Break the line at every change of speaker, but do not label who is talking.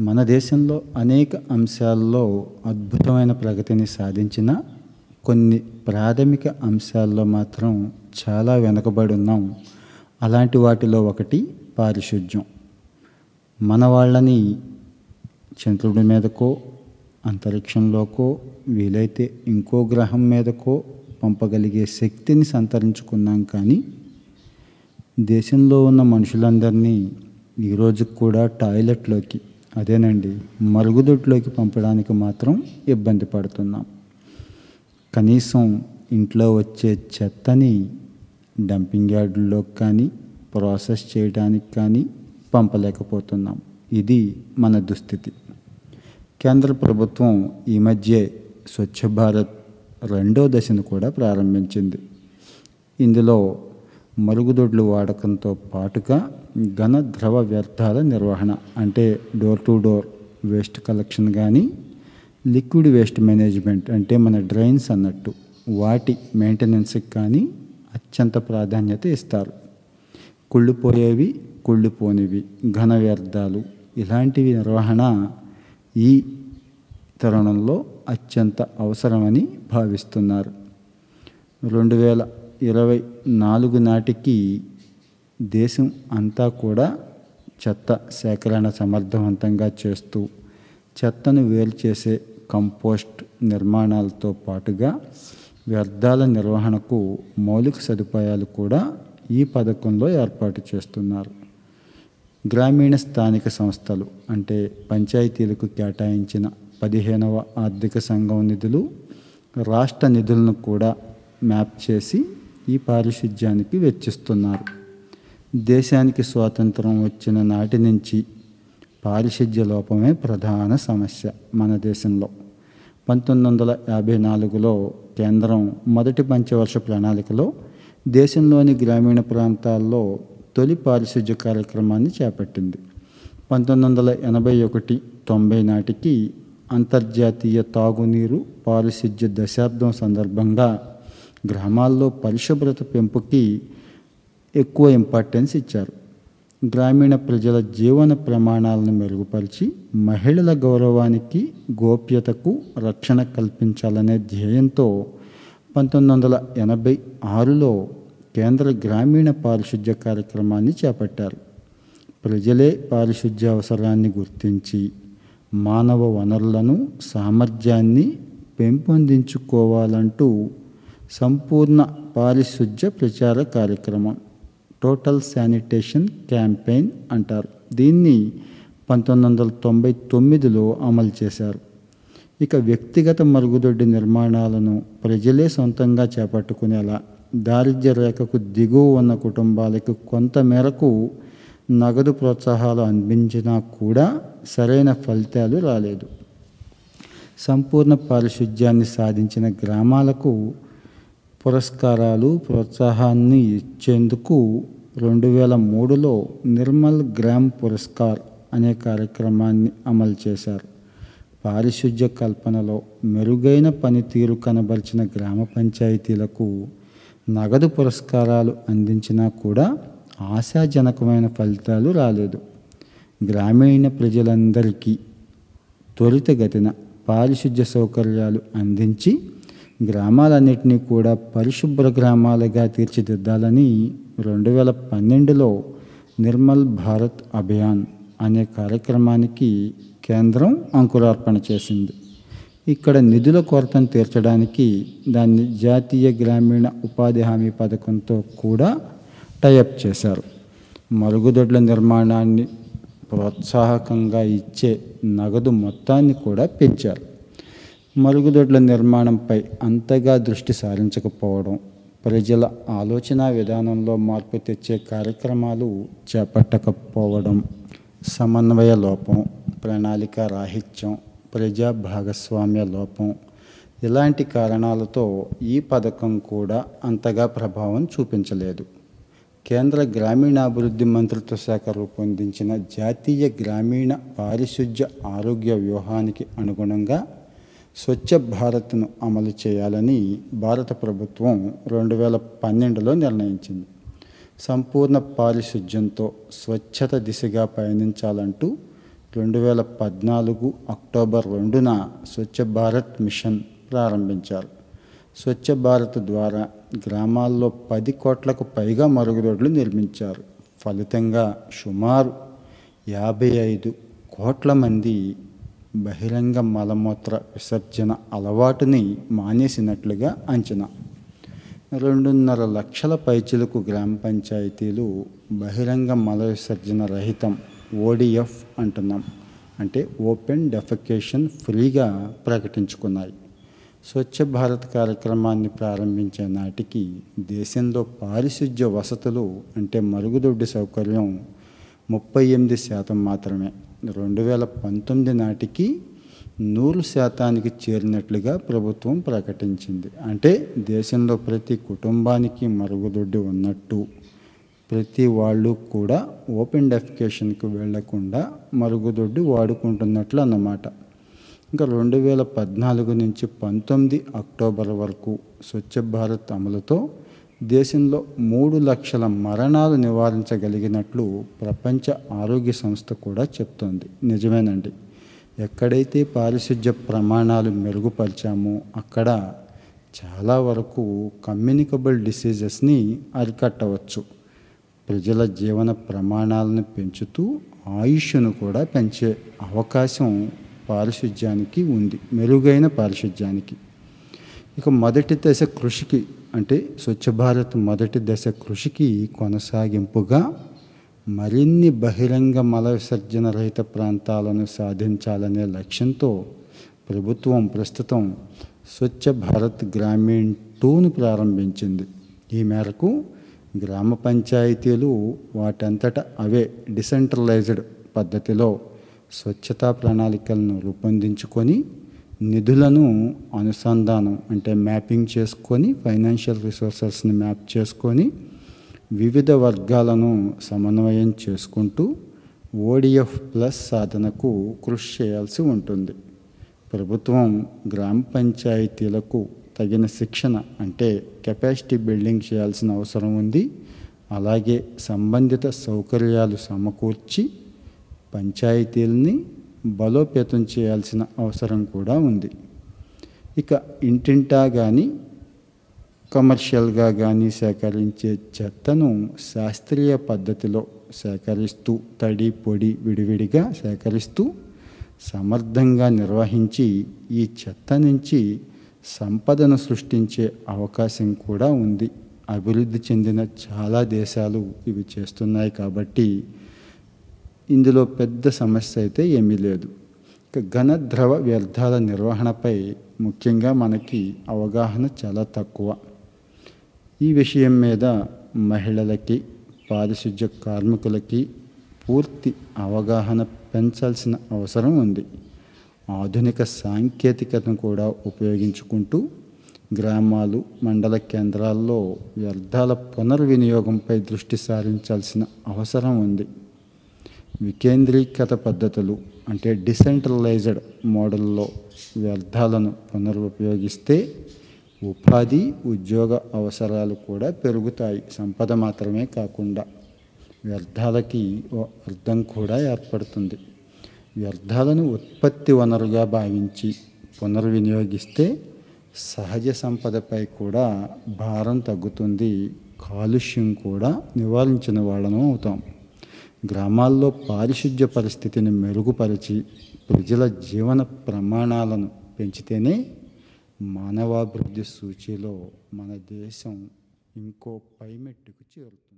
మన దేశంలో అనేక అంశాల్లో అద్భుతమైన ప్రగతిని సాధించిన కొన్ని ప్రాథమిక అంశాల్లో మాత్రం చాలా వెనుకబడి ఉన్నాం. అలాంటి వాటిలో ఒకటి పారిశుధ్యం. మన వాళ్ళని చంద్రుడి మీదకో అంతరిక్షంలోకో వీలైతే ఇంకో గ్రహం మీదకో పంపగలిగే శక్తిని సంతరించుకున్నాం కానీ దేశంలో ఉన్న మనుషులందరినీ ఈరోజు కూడా టాయిలెట్లోకి అదేనండి. మరుగుదొడ్లోకి పంపడానికి మాత్రం ఇబ్బంది పడుతున్నాం. కనీసం ఇంట్లో వచ్చే చెత్తని డంపింగ్ యార్డుల్లోకి కానీ ప్రాసెస్ చేయడానికి కానీ పంపలేకపోతున్నాం. ఇది మన దుస్థితి. కేంద్ర ప్రభుత్వం ఈ మధ్య స్వచ్ఛ భారత్ రెండో దశను కూడా ప్రారంభించింది. ఇందులో మరుగుదొడ్లు వాడకంతో పాటుగా ఘన ద్రవ వ్యర్థాల నిర్వహణ అంటే door to door waste collection కానీ లిక్విడ్ వేస్ట్ మేనేజ్మెంట్ అంటే మన డ్రైన్స్ అన్నట్టు వాటి మెయింటెనెన్స్కి కానీ అత్యంత ప్రాధాన్యత ఇస్తారు. కుళ్ళిపోయేవి కుళ్ళిపోనివి ఘన వ్యర్థాలు ఇలాంటివి నిర్వహణ ఈ తరుణంలో అత్యంత అవసరమని భావిస్తున్నారు. రెండు వేల ఇరవై నాలుగు నాటికి దేశం అంతా కూడా చెత్త సేకరణ సమర్థవంతంగా చేస్తూ చెత్తను వేరు చేసే కంపోస్ట్ నిర్మాణాలతో పాటుగా వ్యర్థాల నిర్వహణకు మౌలిక సదుపాయాలు కూడా ఈ పథకంలో ఏర్పాటు చేస్తున్నారు. గ్రామీణ స్థానిక సంస్థలు అంటే పంచాయతీలకు కేటాయించిన పదిహేనవ ఆర్థిక సంఘం నిధులు రాష్ట్ర నిధులను కూడా మ్యాప్ చేసి ఈ పారిశుధ్యానికి వెచ్చిస్తున్నారు. దేశానికి స్వాతంత్రం వచ్చిన నాటి నుంచి పారిశుద్ధ్య లోపమే ప్రధాన సమస్య మన దేశంలో. పంతొమ్మిది వందల యాభై నాలుగులో కేంద్రం మొదటి పంచవర్ష ప్రణాళికలో దేశంలోని గ్రామీణ ప్రాంతాల్లో తొలి పారిశుద్ధ్య కార్యక్రమాన్ని చేపట్టింది. పంతొమ్మిది వందల ఎనభై ఒకటి తొంభై నాటికి అంతర్జాతీయ తాగునీరు పారిశుద్ధ్య దశాబ్దం సందర్భంగా గ్రామాల్లో పరిశుభ్రత పెంపుకి ఎక్కువ ఇంపార్టెన్స్ ఇచ్చారు. గ్రామీణ ప్రజల జీవన ప్రమాణాలను మెరుగుపరిచి మహిళల గౌరవానికి గోప్యతకు రక్షణ కల్పించాలనే ధ్యేయంతో పంతొమ్మిది వందల ఎనభై ఆరులో కేంద్ర గ్రామీణ పారిశుధ్య కార్యక్రమాన్ని చేపట్టారు. ప్రజలే పారిశుధ్య అవసరాన్ని గుర్తించి మానవ వనరులను సామర్థ్యాన్ని పెంపొందించుకోవాలంటూ సంపూర్ణ పారిశుధ్య ప్రచార కార్యక్రమం. టోటల్ శానిటేషన్ క్యాంపెయిన్ అంటారు. దీన్ని పంతొమ్మిది వందల తొంభై తొమ్మిదిలో అమలు చేశారు. ఇక వ్యక్తిగత మరుగుదొడ్డి నిర్మాణాలను ప్రజలే సొంతంగా చేపట్టుకునేలా దారిద్ర్య రేఖకు దిగువ ఉన్న కుటుంబాలకు కొంత మేరకు నగదు ప్రోత్సాహాలు అందించినా కూడా సరైన ఫలితాలు రాలేదు. సంపూర్ణ పారిశుధ్యాన్ని సాధించిన గ్రామాలకు పురస్కారాలు ప్రోత్సాహాన్ని ఇచ్చేందుకు రెండు వేల మూడులో నిర్మల్ గ్రామ్ పురస్కార్ అనే కార్యక్రమాన్ని అమలు చేశారు. పారిశుధ్య కల్పనలో మెరుగైన పనితీరు కనబరిచిన గ్రామ పంచాయతీలకు నగదు పురస్కారాలు అందించినా కూడా ఆశాజనకమైన ఫలితాలు రాలేదు. గ్రామీణ ప్రజలందరికీ త్వరితగతిన పారిశుధ్య సౌకర్యాలు అందించి గ్రామాలన్నింటినీ కూడా పరిశుభ్ర గ్రామాలుగా తీర్చిదిద్దాలని రెండు వేల పన్నెండులో నిర్మల్ భారత్ అభియాన్ అనే కార్యక్రమానికి కేంద్రం అంకురార్పణ చేసింది. ఇక్కడ నిధుల కొరతను తీర్చడానికి దాన్ని జాతీయ గ్రామీణ ఉపాధి హామీ పథకంతో కూడా టైఅప్ చేశారు. మరుగుదొడ్ల నిర్మాణాన్ని ప్రోత్సాహకంగా ఇచ్చే నగదు మొత్తాన్ని కూడా పెంచారు. మరుగుదొడ్ల నిర్మాణంపై అంతగా దృష్టి సారించకపోవడం ప్రజల ఆలోచన విధానంలో మార్పు తెచ్చే కార్యక్రమాలు చేపట్టకపోవడం సమన్వయ లోపం ప్రణాళిక రాహిత్యం ప్రజా భాగస్వామ్య లోపం ఇలాంటి కారణాలతో ఈ పథకం కూడా అంతగా ప్రభావం చూపించలేదు. కేంద్ర గ్రామీణాభివృద్ధి మంత్రిత్వ శాఖ రూపొందించిన జాతీయ గ్రామీణ పారిశుధ్య ఆరోగ్య వ్యూహానికి అనుగుణంగా స్వచ్ఛ భారత్ను అమలు చేయాలని భారత ప్రభుత్వం రెండు వేల పన్నెండులో నిర్ణయించింది. సంపూర్ణ పారిశుధ్యంతో స్వచ్ఛత దిశగా పయనించాలంటూ రెండు వేల పద్నాలుగు అక్టోబర్ రెండున స్వచ్ఛ భారత్ మిషన్ ప్రారంభించారు. స్వచ్ఛ భారత్ ద్వారా గ్రామాల్లో పది కోట్లకు పైగా మరుగుదొడ్లు నిర్మించారు. ఫలితంగా సుమారు యాభై ఐదు కోట్ల మంది బహిరంగ మలమూత్ర విసర్జన అలవాటుని మానేసినట్లుగా అంచనా. రెండున్నర లక్షల పైచిలకు గ్రామ పంచాయతీలు బహిరంగ మల విసర్జన రహితం ఓడిఎఫ్ అంటున్నాం. అంటే ఓపెన్ డెఫెకేషన్ ఫ్రీగా ప్రకటించుకున్నాయి. స్వచ్ఛ భారత్ కార్యక్రమాన్ని ప్రారంభించే నాటికి దేశంలో పారిశుధ్య వసతులు అంటే మరుగుదొడ్డి సౌకర్యం ముప్పై ఎనిమిది శాతం మాత్రమే. రెండు వేల పంతొమ్మిది నాటికి నూరు శాతానికి చేరినట్లుగా ప్రభుత్వం ప్రకటించింది. అంటే దేశంలో ప్రతి కుటుంబానికి మరుగుదొడ్డి ఉన్నట్టు ప్రతి వాళ్ళు కూడా ఓపెన్ డెఫికేషన్కి వెళ్ళకుండా మరుగుదొడ్డి వాడుకుంటున్నట్లు అన్నమాట. ఇంకా రెండు వేల పద్నాలుగు నుంచి పంతొమ్మిది అక్టోబర్ వరకు స్వచ్ఛ భారత్ అమలుతో దేశంలో మూడు లక్షల మరణాలు నివారించగలిగినట్లు ప్రపంచ ఆరోగ్య సంస్థ కూడా చెప్తోంది. నిజమేనండి. ఎక్కడైతే పారిశుధ్య ప్రమాణాలు మెరుగుపరిచామో అక్కడ చాలా వరకు కమ్యూనికబుల్ డిసీజెస్ని అరికట్టవచ్చు. ప్రజల జీవన ప్రమాణాలను పెంచుతూ ఆయుష్ను కూడా పెంచే అవకాశం పారిశుధ్యానికి ఉంది. మెరుగైన పారిశుధ్యానికి. ఇక మొదటి దశ కృషికి అంటే స్వచ్ఛ భారత్ మొదటి దశ కృషికి కొనసాగింపుగా మరిన్ని బహిరంగ మల విసర్జన రహిత ప్రాంతాలను సాధించాలనే లక్ష్యంతో ప్రభుత్వం ప్రస్తుతం స్వచ్ఛ భారత్ గ్రామీణ్ టూను ప్రారంభించింది. ఈ మేరకు గ్రామ పంచాయతీలు వాటంతట అవే డిసెంట్రలైజ్డ్ పద్ధతిలో స్వచ్ఛతా ప్రణాళికలను రూపొందించుకొని నిధులను అనుసంధానం అంటే మ్యాపింగ్ చేసుకొని ఫైనాన్షియల్ రిసోర్సెస్ని మ్యాప్ చేసుకొని వివిధ వర్గాలను సమన్వయం చేసుకుంటూ ఓడిఎఫ్ ప్లస్ సాధనకు కృషి చేయాల్సి ఉంటుంది. ప్రభుత్వం గ్రామ పంచాయతీలకు తగిన శిక్షణ అంటే కెపాసిటీ బిల్డింగ్ చేయాల్సిన అవసరం ఉంది. అలాగే సంబంధిత సౌకర్యాలు సమకూర్చి పంచాయతీలని బలోపేతం చేయాల్సిన అవసరం కూడా ఉంది. ఇక ఇంటింటా కానీ కమర్షియల్గా కానీ సేకరించే చెత్తను శాస్త్రీయ పద్ధతిలో సేకరిస్తూ తడి పొడి విడివిడిగా సేకరిస్తూ సమర్థంగా నిర్వహించి ఈ చెత్త నుంచి సంపదను సృష్టించే అవకాశం కూడా ఉంది. అభివృద్ధి చెందిన చాలా దేశాలు ఇవి చేస్తున్నాయి కాబట్టి ఇందులో పెద్ద సమస్య అయితే ఏమీ లేదు. ఇక ఘన ద్రవ వ్యర్థాల నిర్వహణపై ముఖ్యంగా మనకి అవగాహన చాలా తక్కువ. ఈ విషయం మీద మహిళలకి పారిశుధ్య కార్మికులకి పూర్తి అవగాహన పెంచాల్సిన అవసరం ఉంది. ఆధునిక సాంకేతికతను కూడా ఉపయోగించుకుంటూ గ్రామాలు మండల కేంద్రాల్లో వ్యర్థాల పునర్వినియోగంపై దృష్టి సారించాల్సిన అవసరం ఉంది. వికేంద్రీకృత పద్ధతులు అంటే డిసెంట్రలైజ్డ్ మోడల్లో వ్యర్థాలను పునరుపయోగిస్తే ఉపాధి ఉద్యోగ అవసరాలు కూడా పెరుగుతాయి. సంపద మాత్రమే కాకుండా వ్యర్థాలకి ఓ అర్థం కూడా ఏర్పడుతుంది. వ్యర్థాలను ఉత్పత్తి వనరుగా భావించి పునర్వినియోగిస్తే సహజ సంపదపై కూడా భారం తగ్గుతుంది. కాలుష్యం కూడా నివారించిన వాళ్ళను అవుతాం. గ్రామాల్లో పారిశుధ్య పరిస్థితిని మెరుగుపరిచి ప్రజల జీవన ప్రమాణాలను పెంచితేనే మానవాభివృద్ధి సూచిలో మన దేశం ఇంకో పైమెట్టుకు చేరుతుంది.